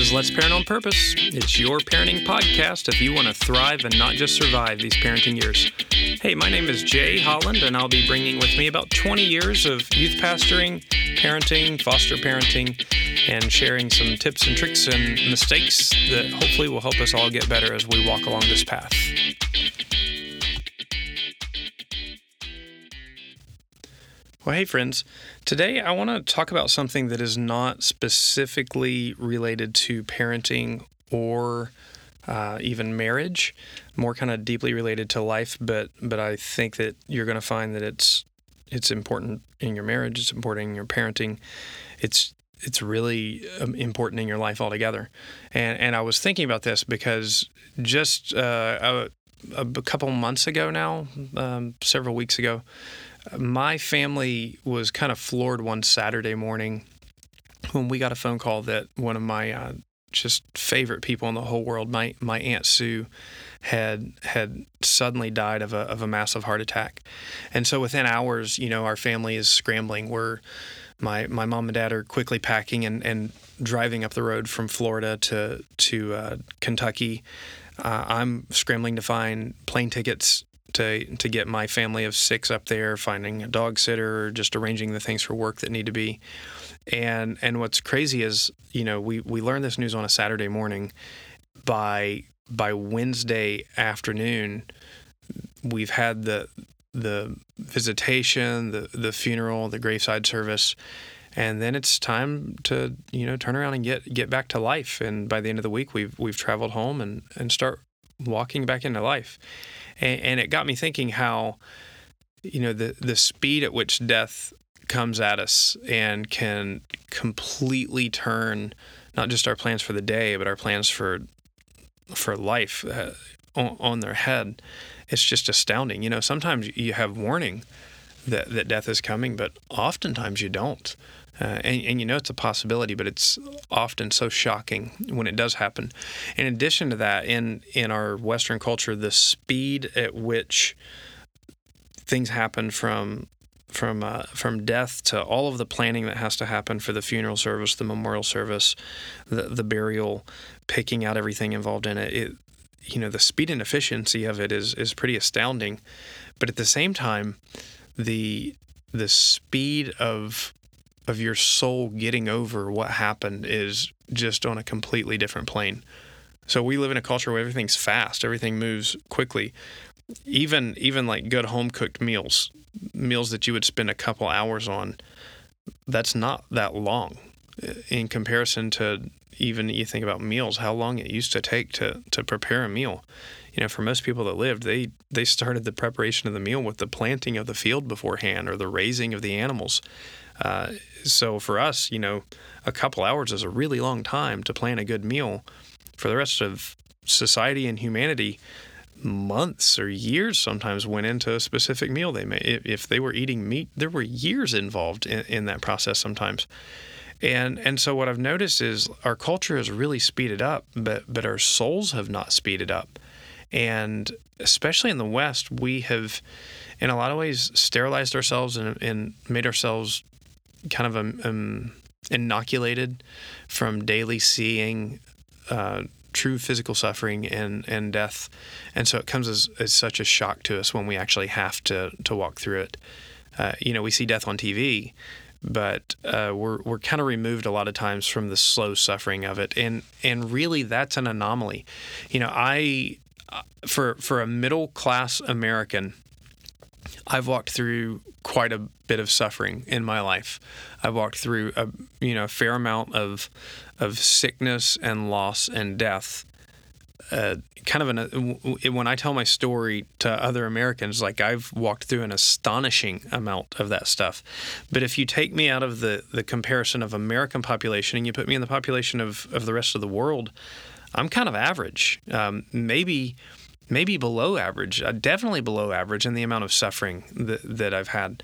is Let's Parent on Purpose. It's your parenting podcast if you want to thrive and not just survive these parenting years. Hey, my name is Jay Holland, and I'll be bringing with me about 20 years of youth pastoring, parenting, foster parenting, and sharing some tips and tricks and mistakes that hopefully will help us all get better as we walk along this path. Well, hey, friends. Today I want to talk about something that is not specifically related to parenting or uh, even marriage, more kind of deeply related to life. But but I think that you're going to find that it's it's important in your marriage. It's important in your parenting. It's it's really um, important in your life altogether. And and I was thinking about this because just uh, a, a couple months ago now, um, several weeks ago my family was kind of floored one Saturday morning when we got a phone call that one of my uh, just favorite people in the whole world, my my aunt Sue, had had suddenly died of a of a massive heart attack, and so within hours, you know, our family is scrambling. We're my my mom and dad are quickly packing and, and driving up the road from Florida to to uh, Kentucky. Uh, I'm scrambling to find plane tickets to to get my family of six up there, finding a dog sitter, just arranging the things for work that need to be. And and what's crazy is, you know, we we learned this news on a Saturday morning. By by Wednesday afternoon, we've had the the visitation, the the funeral, the graveside service, and then it's time to you know turn around and get get back to life. And by the end of the week, we've we've traveled home and and start walking back into life. And, and it got me thinking how you know the the speed at which death comes at us and can completely turn not just our plans for the day but our plans for for life uh, on, on, their head. It's just astounding. You know sometimes you have warning that, that death is coming but oftentimes you don't uh, and, and, you know it's a possibility, but it's often so shocking when it does happen. In addition to that, in in our Western culture, the speed at which things happen from from uh, from death to all of the planning that has to happen for the funeral service, the memorial service, the the burial, picking out everything involved in it. It you know the speed and efficiency of it is is pretty astounding, but at the same time, the the speed of of your soul getting over what happened is just on a completely different plane. So we live in a culture where everything's fast, everything moves quickly. Even even like good home cooked meals, meals that you would spend a couple hours on, that's not that long in comparison to even you think about meals, how long it used to take to to prepare a meal. You know, for most people that lived, they they started the preparation of the meal with the planting of the field beforehand or the raising of the animals. Uh, so for us, you know, a couple hours is a really long time to plan a good meal. For the rest of society and humanity, months or years sometimes went into a specific meal they made. If they were eating meat, there were years involved in, in that process sometimes. And and so what I've noticed is our culture has really speeded up, but but our souls have not speeded up. And especially in the West, we have, in a lot of ways, sterilized ourselves and, and made ourselves kind of um, um, inoculated from daily seeing uh, true physical suffering and, and death. And so it comes as, as such a shock to us when we actually have to, to walk through it. Uh, you know, we see death on TV, but uh, we're, we're kind of removed a lot of times from the slow suffering of it. And, and really, that's an anomaly. You know, I, uh, for, for a middle class American, I've walked through quite a bit of suffering in my life. I've walked through a you know a fair amount of of sickness and loss and death. Uh, kind of an when I tell my story to other Americans, like I've walked through an astonishing amount of that stuff. But if you take me out of the the comparison of American population and you put me in the population of of the rest of the world, I'm kind of average. Um, maybe maybe below average, uh, definitely below average in the amount of suffering that, that I've had.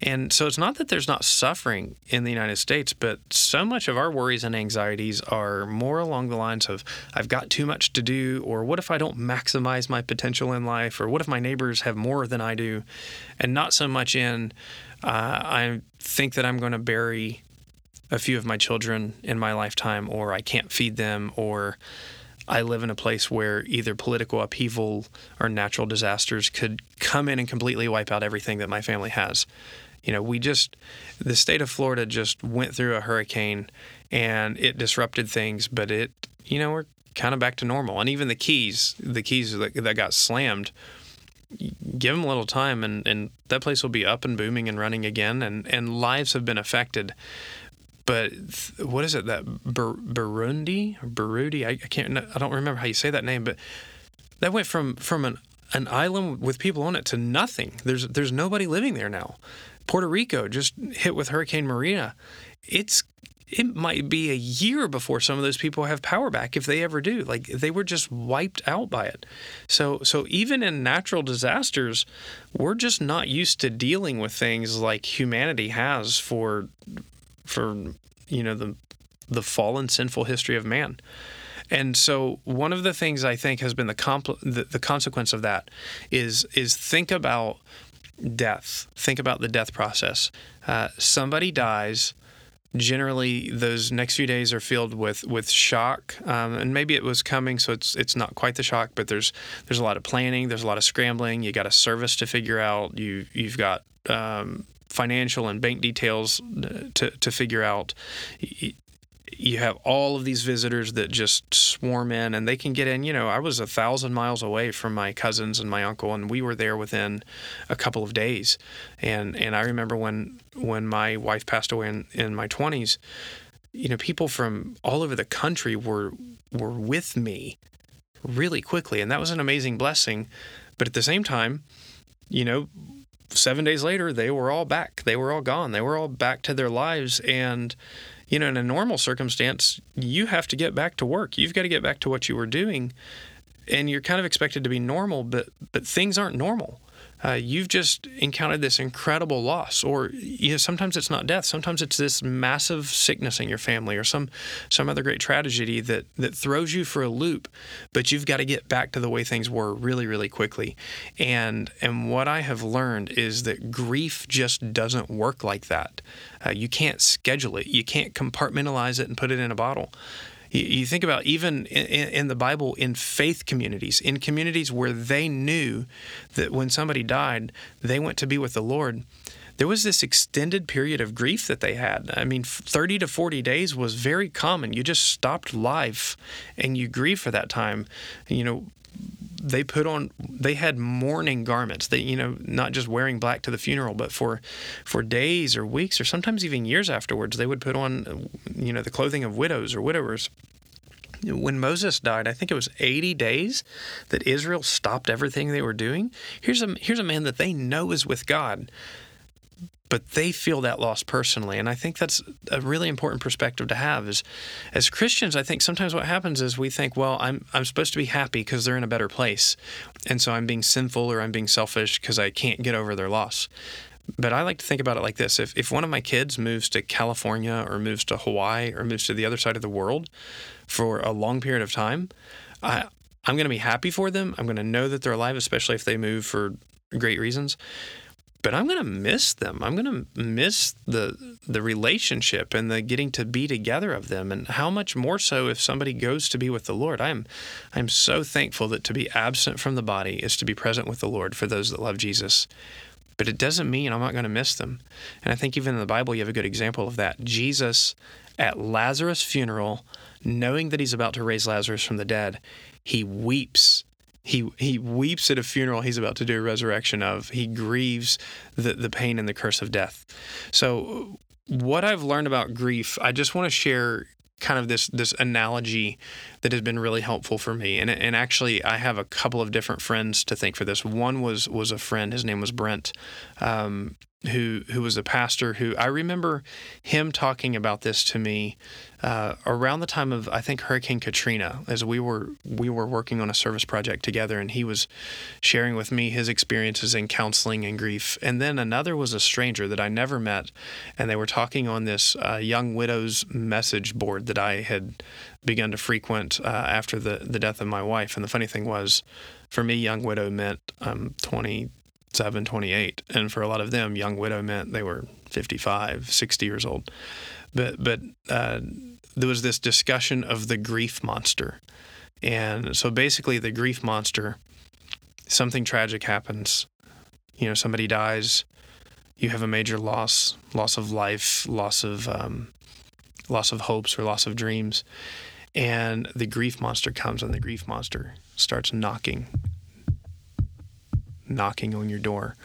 And so it's not that there's not suffering in the United States, but so much of our worries and anxieties are more along the lines of I've got too much to do, or what if I don't maximize my potential in life, or what if my neighbors have more than I do, and not so much in uh, I think that I'm going to bury a few of my children in my lifetime, or I can't feed them, or I live in a place where either political upheaval or natural disasters could come in and completely wipe out everything that my family has. You know, we just, the state of Florida just went through a hurricane and it disrupted things, but it, you know, we're kind of back to normal. And even the keys, the keys that, that got slammed, give them a little time and, and that place will be up and booming and running again and, and lives have been affected but what is it that Burundi Burundi? I, I, can't I don't remember how you say that name but that went from from an an island with people on it to nothing. There's there's nobody living there now. Puerto Rico just hit with Hurricane Maria it's it might be a year before some of those people have power back if they ever do. Like they were just wiped out by it. So so even in natural disasters we're just not used to dealing with things like humanity has for for you know the the fallen sinful history of man. And so one of the things I think has been the, compl- the, the consequence of that is is think about death. Think about the death process. Uh, somebody dies. Generally, those next few days are filled with with shock, um, and maybe it was coming, so it's it's not quite the shock. But there's there's a lot of planning. There's a lot of scrambling. You got a service to figure out. You you've got um, financial and bank details uh, to, to figure out. You have all of these visitors that just swarm in and they can get in. You know, I was a thousand miles away from my cousins and my uncle, and we were there within a couple of days. And and I remember when when my wife passed away in, in my 20s, you know, people from all over the country were were with me really quickly, and that was an amazing blessing. But at the same time, you know, seven days later, they were all back. They were all gone. They were all back to their lives. And, you know, in a normal circumstance, you have to get back to work. You've got to get back to what you were doing. And you're kind of expected to be normal, but but things aren't normal uh, you've just encountered this incredible loss, or you know, sometimes it's not death. Sometimes it's this massive sickness in your family, or some some other great tragedy that that throws you for a loop. But you've got to get back to the way things were really, really quickly. And and what I have learned is that grief just doesn't work like that. Uh, you can't schedule it. You can't compartmentalize it and put it in a bottle. You, think about even in, the Bible, in faith communities, in communities where they knew that when somebody died, they went to be with the Lord. There was this extended period of grief that they had. I mean, 30 to 40 days was very common. You just stopped life and you grieve for that time. You know, they put on they had mourning garments. They you know not just wearing black to the funeral but for for days or weeks or sometimes even years afterwards they would put on you know the clothing of widows or widowers. When Moses died, I think it was 80 days that Israel stopped everything they were doing. Here's a here's a man that they know is with God but they feel that loss personally. And i think that's a really important perspective to have is as christians i think sometimes what happens is we think well i'm, I'm supposed to be happy because they're in a better place. And so i'm being sinful or i'm being selfish because i can't get over their loss. But i like to think about it like this. If, if one of my kids moves to california or moves to hawaii or moves to the other side of the world for a long period of time I, i'm going to be happy for them. I'm going to know that they're alive especially if they move for great reasons but I'm going to miss them. I'm going to miss the the relationship and the getting to be together of them. And how much more so if somebody goes to be with the Lord. I'm I'm so thankful that to be absent from the body is to be present with the Lord for those that love Jesus. But it doesn't mean I'm not going to miss them. And I think even in the Bible you have a good example of that. Jesus at Lazarus' funeral, knowing that he's about to raise Lazarus from the dead, he weeps he he weeps at a funeral he's about to do a resurrection of. He grieves the, the pain and the curse of death. So what I've learned about grief, I just want to share kind of this this analogy that has been really helpful for me. And and actually, I have a couple of different friends to thank for this. One was was a friend. His name was Brent. Um, who who was a pastor who I remember him talking about this to me uh, around the time of I think Hurricane Katrina as we were we were working on a service project together and he was sharing with me his experiences in counseling and grief. And then another was a stranger that I never met and they were talking on this uh, young widows message board that I had begun to frequent uh, after the the death of my wife. And the funny thing was for me young widow meant um, 20 27, 28. And for a lot of them, young widow meant they were 55, 60 years old. But, but uh, there was this discussion of the grief monster. And so basically, the grief monster, something tragic happens. You know, somebody dies, you have a major loss, loss of life, loss of um, loss of hopes or loss of dreams, and the grief monster comes, and the grief monster starts knocking, knocking on your door,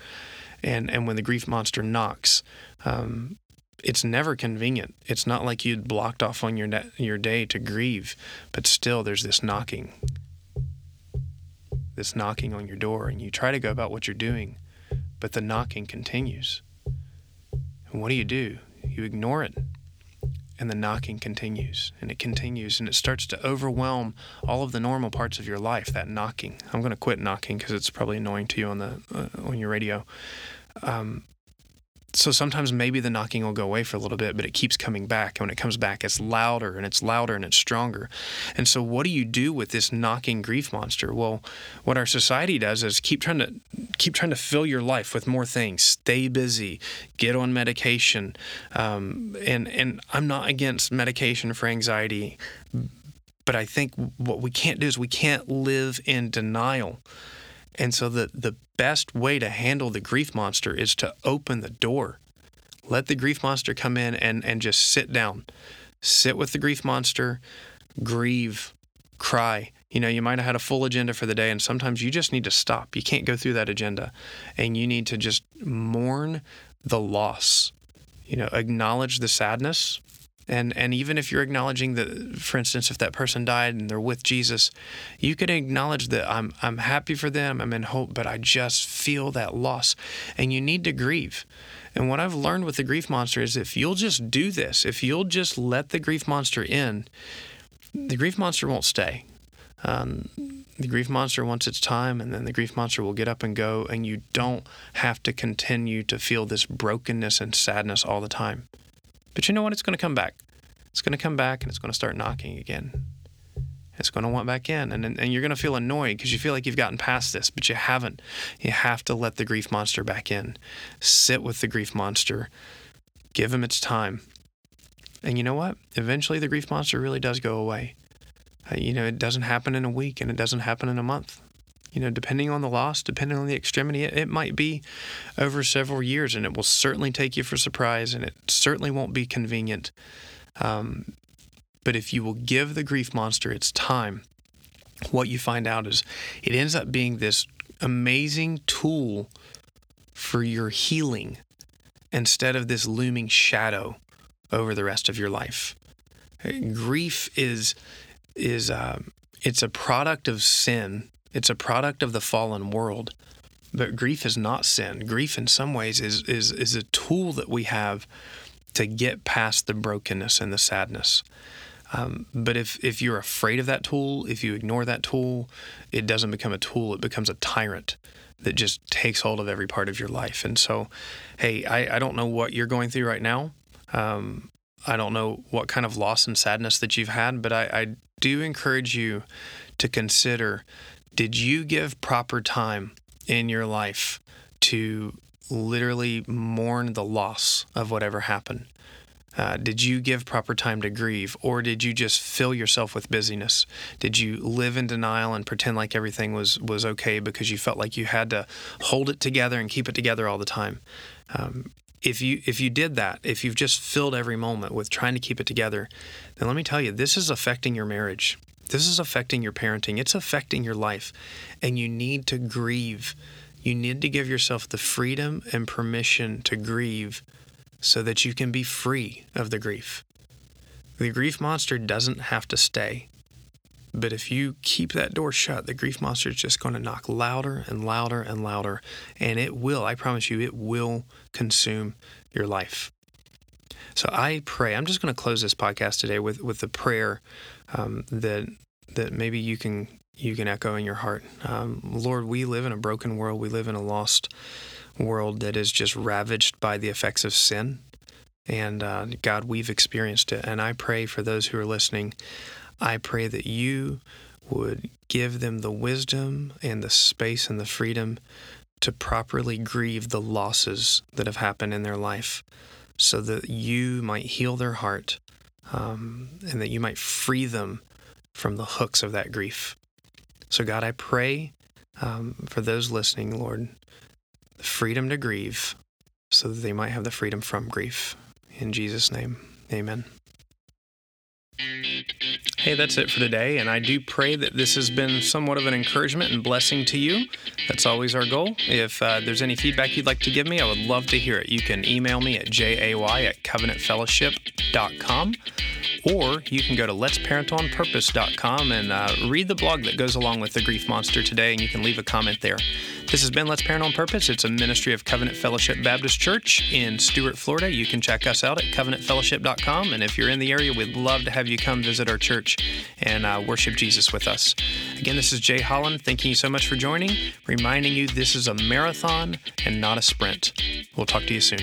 and and when the grief monster knocks, um, it's never convenient. It's not like you'd blocked off on your ne- your day to grieve, but still there's this knocking, this knocking on your door, and you try to go about what you're doing, but the knocking continues. And what do you do? You ignore it. And the knocking continues and it continues and it starts to overwhelm all of the normal parts of your life. That knocking. I'm going to quit knocking because it's probably annoying to you on the uh, on your radio. Um, so sometimes maybe the knocking will go away for a little bit, but it keeps coming back. And when it comes back, it's louder and it's louder and it's stronger. And so, what do you do with this knocking grief monster? Well, what our society does is keep trying to keep trying to fill your life with more things. Stay busy, get on medication, um, and and I'm not against medication for anxiety, but I think what we can't do is we can't live in denial. And so the the best way to handle the grief monster is to open the door. Let the grief monster come in and, and just sit down. Sit with the grief monster, grieve, cry. You know, you might have had a full agenda for the day, and sometimes you just need to stop. You can't go through that agenda, and you need to just mourn the loss. You know, acknowledge the sadness, and and even if you're acknowledging that for instance if that person died and they're with Jesus you can acknowledge that I'm I'm happy for them I'm in hope but I just feel that loss. And you need to grieve. And what I've learned with the grief monster is if you'll just do this if you'll just let the grief monster in the grief monster won't stay. Um, the grief monster wants its time and then the grief monster will get up and go and you don't have to continue to feel this brokenness and sadness all the time but you know what? It's going to come back. It's going to come back and it's going to start knocking again. It's going to want back in. And, and you're going to feel annoyed because you feel like you've gotten past this, but you haven't. You have to let the grief monster back in. Sit with the grief monster. Give him its time. And you know what? Eventually, the grief monster really does go away. Uh, you know, it doesn't happen in a week and it doesn't happen in a month you know, depending on the loss, depending on the extremity, it, it, might be over several years, and it will certainly take you for surprise, and it certainly won't be convenient. Um, but if you will give the grief monster its time, what you find out is it ends up being this amazing tool for your healing instead of this looming shadow over the rest of your life. Grief is is um, it's a product of sin it's a product of the fallen world. But grief is not sin. Grief, in some ways, is, is, is a tool that we have to get past the brokenness and the sadness. Um, but if, if you're afraid of that tool, if you ignore that tool, it doesn't become a tool, it becomes a tyrant that just takes hold of every part of your life. And so, hey, I, I don't know what you're going through right now. Um, I don't know what kind of loss and sadness that you've had, but I, I do encourage you to consider did you give proper time in your life to literally mourn the loss of whatever happened? Uh, did you give proper time to grieve, or did you just fill yourself with busyness? Did you live in denial and pretend like everything was was okay because you felt like you had to hold it together and keep it together all the time? Um, if you if you did that, if you've just filled every moment with trying to keep it together, then let me tell you, this is affecting your marriage. This is affecting your parenting, it's affecting your life, and you need to grieve. You need to give yourself the freedom and permission to grieve so that you can be free of the grief. The grief monster doesn't have to stay. But if you keep that door shut, the grief monster is just going to knock louder and louder and louder. And it will, I promise you, it will consume your life. So I pray, I'm just going to close this podcast today with, with the prayer um, that that maybe you can you can echo in your heart. Um, Lord, we live in a broken world. We live in a lost world that is just ravaged by the effects of sin. And uh, God, we've experienced it. And I pray for those who are listening, I pray that you would give them the wisdom and the space and the freedom to properly grieve the losses that have happened in their life so that you might heal their heart um, and that you might free them from the hooks of that grief. So, God, I pray um, for those listening, Lord, the freedom to grieve so that they might have the freedom from grief. In Jesus' name, amen. Hey, that's it for today, and I do pray that this has been somewhat of an encouragement and blessing to you. That's always our goal. If uh, there's any feedback you'd like to give me, I would love to hear it. You can email me at jay at covenantfellowship.com or you can go to letsparentonpurpose.com and uh, read the blog that goes along with the Grief Monster today, and you can leave a comment there. This has been Let's Parent on Purpose. It's a ministry of Covenant Fellowship Baptist Church in Stuart, Florida. You can check us out at covenantfellowship.com, and if you're in the area, we'd love to have you come visit our church and uh, worship Jesus with us. Again, this is Jay Holland. Thanking you so much for joining, reminding you this is a marathon and not a sprint. We'll talk to you soon.